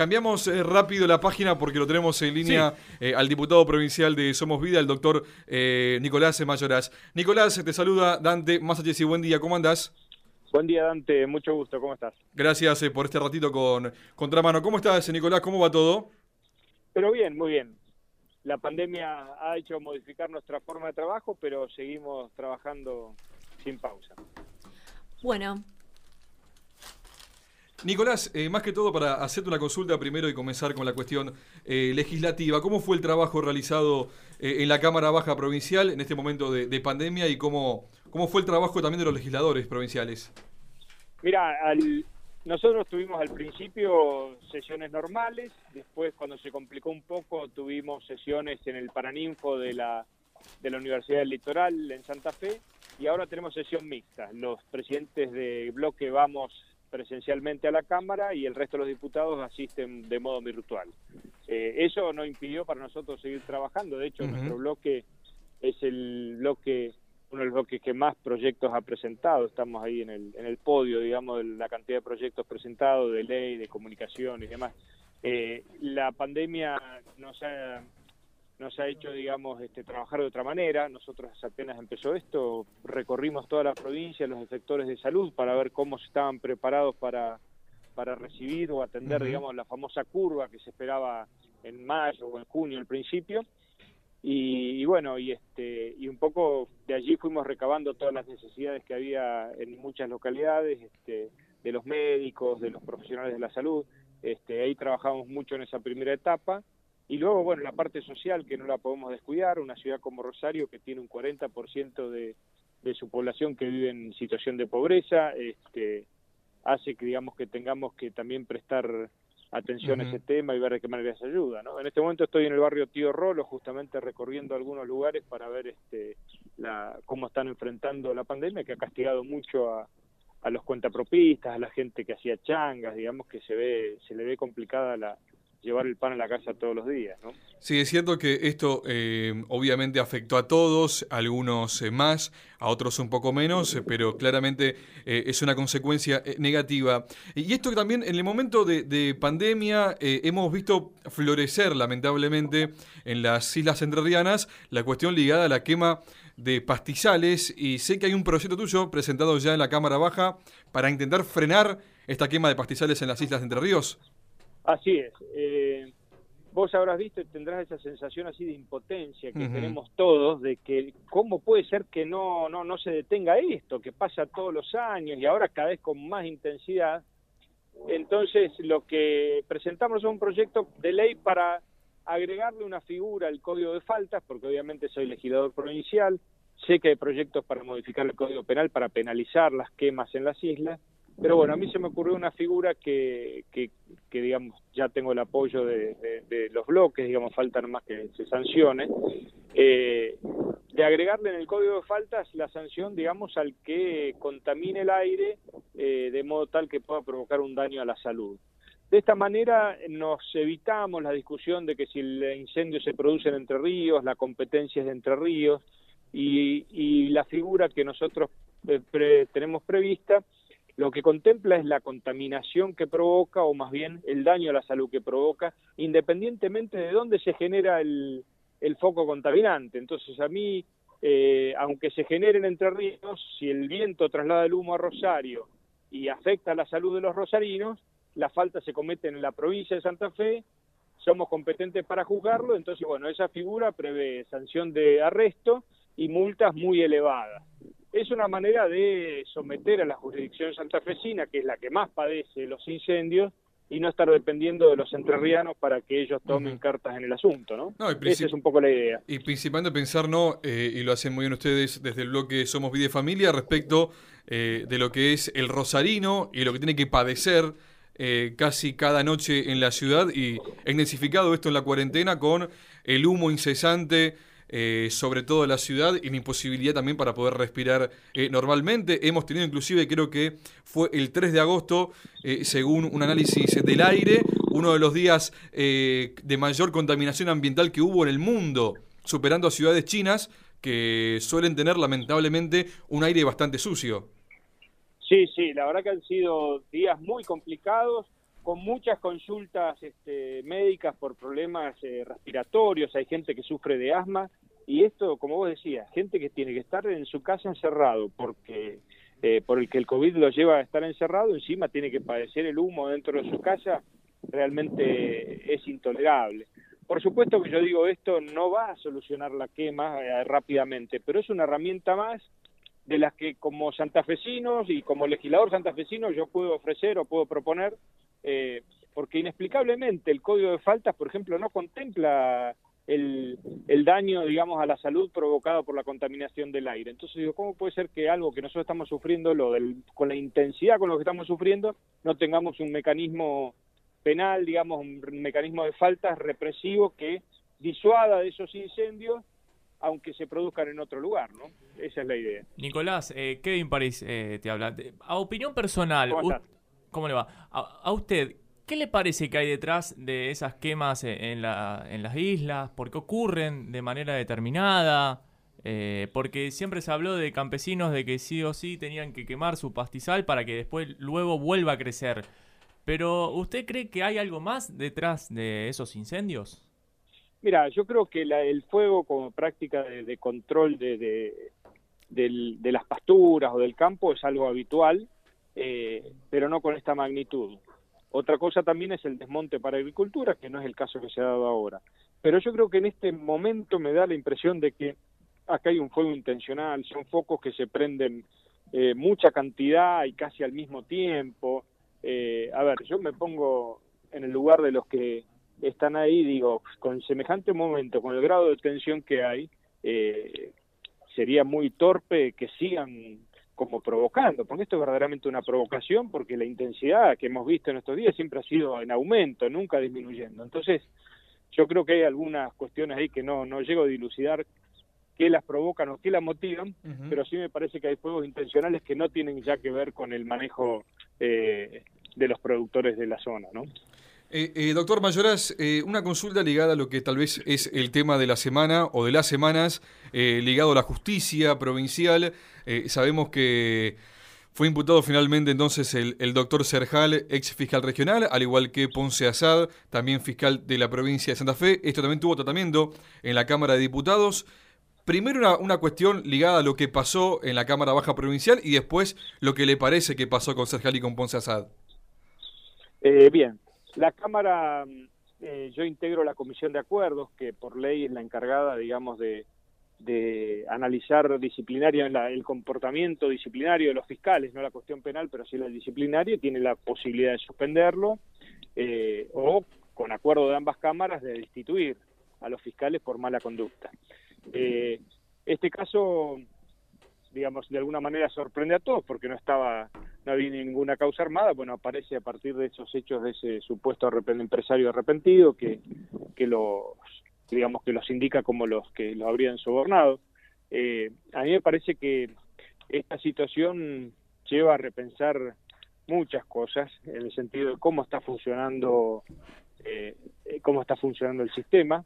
Cambiamos eh, rápido la página porque lo tenemos en línea eh, al diputado provincial de Somos Vida, el doctor eh, Nicolás Mayoras. Nicolás, te saluda Dante y buen día, ¿cómo andás? Buen día, Dante, mucho gusto, ¿cómo estás? Gracias por este ratito con Contramano. ¿Cómo estás, Nicolás? ¿Cómo va todo? Pero bien, muy bien. La pandemia ha hecho modificar nuestra forma de trabajo, pero seguimos trabajando sin pausa. Bueno, Nicolás, eh, más que todo para hacerte una consulta primero y comenzar con la cuestión eh, legislativa, ¿cómo fue el trabajo realizado eh, en la Cámara Baja Provincial en este momento de, pandemia y cómo, cómo fue el trabajo también de los legisladores provinciales? Mira, nosotros tuvimos al principio sesiones normales, después cuando se complicó un poco tuvimos sesiones en el Paraninfo de la, de la Universidad del Litoral en Santa Fe y ahora tenemos sesión mixta. Los presidentes de bloque vamos presencialmente a la Cámara y el resto de los diputados asisten de modo virtual. Eh, eso no impidió para nosotros seguir trabajando, de hecho nuestro bloque es el bloque, uno de los bloques que más proyectos ha presentado, estamos ahí en el, en el podio, digamos, de la cantidad de proyectos presentados, de ley, de comunicación y demás. Eh, la pandemia nos ha nos ha hecho, digamos, este, trabajar de otra manera. Nosotros apenas empezó esto, recorrimos toda la provincia, los sectores de salud, para ver cómo estaban preparados para, para recibir o atender, digamos, la famosa curva que se esperaba en mayo o en junio al principio. Y, bueno, y, este, y un poco de allí fuimos recabando todas las necesidades que había en muchas localidades, este, de los médicos, de los profesionales de la salud. Este, ahí trabajamos mucho en esa primera etapa y luego, bueno, la parte social que no la podemos descuidar, una ciudad como Rosario que tiene un 40% de, de su población que vive en situación de pobreza, este, hace que digamos que tengamos que también prestar atención a ese tema y ver de qué manera se ayuda. ¿no? En este momento estoy en el barrio Tío Rolo, justamente recorriendo algunos lugares para ver este, la, cómo están enfrentando la pandemia, que ha castigado mucho a, a los cuentapropistas, a la gente que hacía changas, digamos que se ve se le ve complicada la, llevar el pan a la casa todos los días. ¿no? Sí, es cierto que esto eh, obviamente afectó a todos, algunos eh, más, a otros un poco menos, eh, pero claramente es una consecuencia negativa. Y esto también en el momento de, de pandemia hemos visto florecer lamentablemente en las Islas Entrerrianas la cuestión ligada a la quema de pastizales y sé que hay un proyecto tuyo presentado ya en la Cámara Baja para intentar frenar esta quema de pastizales en las Islas de Entre Ríos. Así es. Eh, vos habrás visto y tendrás esa sensación así de impotencia que tenemos todos, de que cómo puede ser que no, no, no se detenga esto, que pasa todos los años y ahora cada vez con más intensidad. Entonces, lo que presentamos es un proyecto de ley para agregarle una figura al código de faltas, porque obviamente soy legislador provincial, sé que hay proyectos para modificar el código penal para penalizar las quemas en las islas, pero bueno, a mí se me ocurrió una figura que, que, digamos, ya tengo el apoyo de, los bloques, digamos, faltan más que se sancione, eh, de agregarle en el código de faltas la sanción, digamos, al que contamine el aire eh, de modo tal que pueda provocar un daño a la salud. De esta manera nos evitamos la discusión de que si el incendio se produce en Entre Ríos, la competencia es de Entre Ríos, y, y la figura que nosotros eh, tenemos prevista lo que contempla es la contaminación que provoca o más bien el daño a la salud que provoca, independientemente de dónde se genera el, foco contaminante. Entonces a mí, eh, aunque se generen Entre Ríos, si el viento traslada el humo a Rosario y afecta la salud de los rosarinos, la falta se comete en la provincia de Santa Fe, somos competentes para juzgarlo, entonces bueno, esa figura prevé sanción de arresto y multas muy elevadas es una manera de someter a la jurisdicción santafesina, que es la que más padece los incendios, y no estar dependiendo de los entrerrianos para que ellos tomen cartas en el asunto, ¿no? Esa es un poco la idea. Y principalmente pensar, ¿no? Eh, y lo hacen muy bien ustedes desde el bloque Somos Vida y Familia, respecto eh, de lo que es el rosarino y lo que tiene que padecer eh, casi cada noche en la ciudad y intensificado esto en la cuarentena con el humo incesante eh, sobre todo la ciudad y la imposibilidad también para poder respirar eh, normalmente. Hemos tenido inclusive, creo que fue el 3 de agosto, eh, según un análisis del aire, uno de los días de mayor contaminación ambiental que hubo en el mundo, superando a ciudades chinas que suelen tener lamentablemente un aire bastante sucio. Sí, sí, la verdad que han sido días muy complicados con muchas consultas este, médicas por problemas eh, respiratorios, hay gente que sufre de asma y esto, como vos decías, gente que tiene que estar en su casa encerrado porque eh, por el que el COVID lo lleva a estar encerrado, encima tiene que padecer el humo dentro de su casa, realmente es intolerable. Por supuesto que yo digo esto no va a solucionar la quema eh, rápidamente, pero es una herramienta más de las que como santafesinos y como legislador santafesino yo puedo ofrecer o puedo proponer, eh, porque inexplicablemente el código de faltas, por ejemplo, no contempla el, el, daño, digamos, a la salud provocado por la contaminación del aire. Entonces digo, ¿cómo puede ser que algo que nosotros estamos sufriendo, lo del, con la intensidad con lo que estamos sufriendo, no tengamos un mecanismo penal, digamos, un mecanismo de faltas represivo que disuada de esos incendios aunque se produzcan en otro lugar, ¿no? Esa es la idea. Nicolás, eh, Kevin París eh, te habla. A opinión personal, ¿cómo, le va? A, usted, ¿qué le parece que hay detrás de esas quemas en, la, en las islas? ¿Por qué ocurren de manera determinada? Eh, porque siempre se habló de campesinos de que sí o sí tenían que quemar su pastizal para que después luego vuelva a crecer. Pero ¿usted cree que hay algo más detrás de esos incendios? Mira, yo creo que el fuego como práctica de, control de, de, las pasturas o del campo es algo habitual, eh, pero no con esta magnitud. Otra cosa también es el desmonte para agricultura, que no es el caso que se ha dado ahora. Pero yo creo que en este momento me da la impresión de que acá hay un fuego intencional, son focos que se prenden eh, mucha cantidad y casi al mismo tiempo. Eh, a ver, yo me pongo en el lugar de los que están ahí, digo, con semejante momento, con el grado de tensión que hay, eh, sería muy torpe que sigan como provocando, porque esto es verdaderamente una provocación, porque la intensidad que hemos visto en estos días siempre ha sido en aumento, nunca disminuyendo. Entonces, yo creo que hay algunas cuestiones ahí que no, no llego a dilucidar qué las provocan o qué las motivan, pero sí me parece que hay fuegos intencionales que no tienen ya que ver con el manejo eh, de los productores de la zona, ¿no? Eh, eh, doctor Mayoras, eh, una consulta ligada a lo que tal vez es el tema de la semana o de las semanas, ligado a la justicia provincial. sabemos que fue imputado finalmente entonces el, doctor Serjal, ex fiscal regional, al igual que Ponce Asad, también fiscal de la provincia de Santa Fe. Esto también tuvo tratamiento en la Cámara de Diputados. Primero una, una, cuestión ligada a lo que pasó en la Cámara Baja Provincial y después lo que le parece que pasó con Serjal y con Ponce Asad. bien, la Cámara, mm, eh, yo integro la Comisión de Acuerdos, que por ley es la encargada, digamos, de, de analizar disciplinario, el comportamiento disciplinario de los fiscales, no la cuestión penal, pero sí la disciplinaria, tiene la posibilidad de suspenderlo eh, o, con acuerdo de ambas cámaras, de destituir a los fiscales por mala conducta. Eh, este caso digamos, de alguna manera sorprende a todos porque no estaba, no había ninguna causa armada, bueno, aparece a partir de esos hechos de ese supuesto empresario arrepentido que, que los, digamos, que los indica como los que lo habrían sobornado. Eh, a mí me parece que esta situación lleva a repensar muchas cosas en el sentido de cómo está funcionando eh, cómo está funcionando el sistema.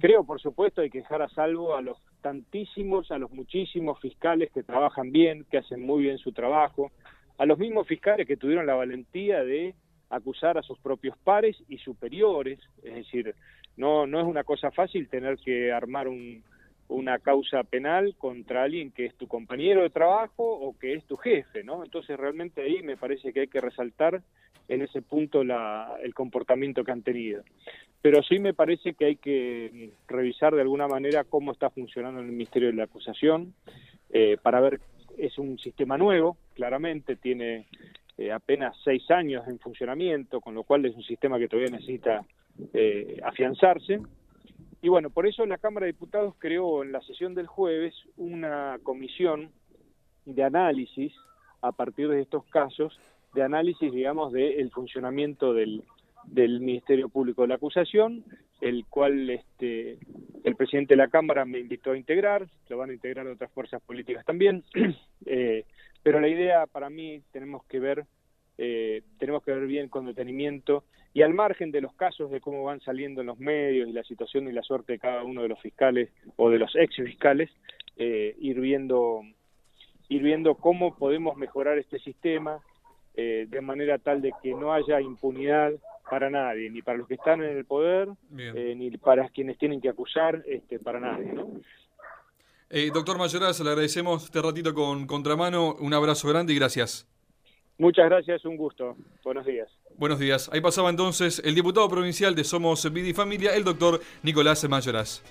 Creo, por supuesto, hay que dejar a salvo a los tantísimos, a los muchísimos fiscales que trabajan bien, que hacen muy bien su trabajo, a los mismos fiscales que tuvieron la valentía de acusar a sus propios pares y superiores, es decir, no, no es una cosa fácil tener que armar un, una causa penal contra alguien que es tu compañero de trabajo o que es tu jefe, ¿no? Entonces realmente ahí me parece que hay que resaltar en ese punto la, el comportamiento que han tenido. Pero sí me parece que hay que revisar de alguna manera cómo está funcionando el Ministerio de la Acusación eh, para ver, es un sistema nuevo, claramente, tiene eh, apenas seis años en funcionamiento, con lo cual es un sistema que todavía necesita eh, afianzarse. Y bueno, por eso la Cámara de Diputados creó en la sesión del jueves una comisión de análisis a partir de estos casos, de análisis, digamos, del funcionamiento del, del Ministerio Público de la Acusación, el cual este, el presidente de la Cámara me invitó a integrar, lo van a integrar otras fuerzas políticas también, eh, pero la idea para mí tenemos que ver eh, tenemos que ver bien con detenimiento y al margen de los casos de cómo van saliendo en los medios y la situación y la suerte de cada uno de los fiscales o de los ex fiscales, eh, ir viendo ir viendo cómo podemos mejorar este sistema eh, de manera tal de que no haya impunidad para nadie, ni para los que están en el poder, eh, ni para quienes tienen que acusar, este, para nadie, ¿no? Eh, doctor Mayoraz, le agradecemos este ratito con Contramano, un abrazo grande y gracias. Muchas gracias, un gusto. Buenos días. Buenos días. Ahí pasaba entonces el diputado provincial de Somos Vida y Familia, el doctor Nicolás Mayoraz.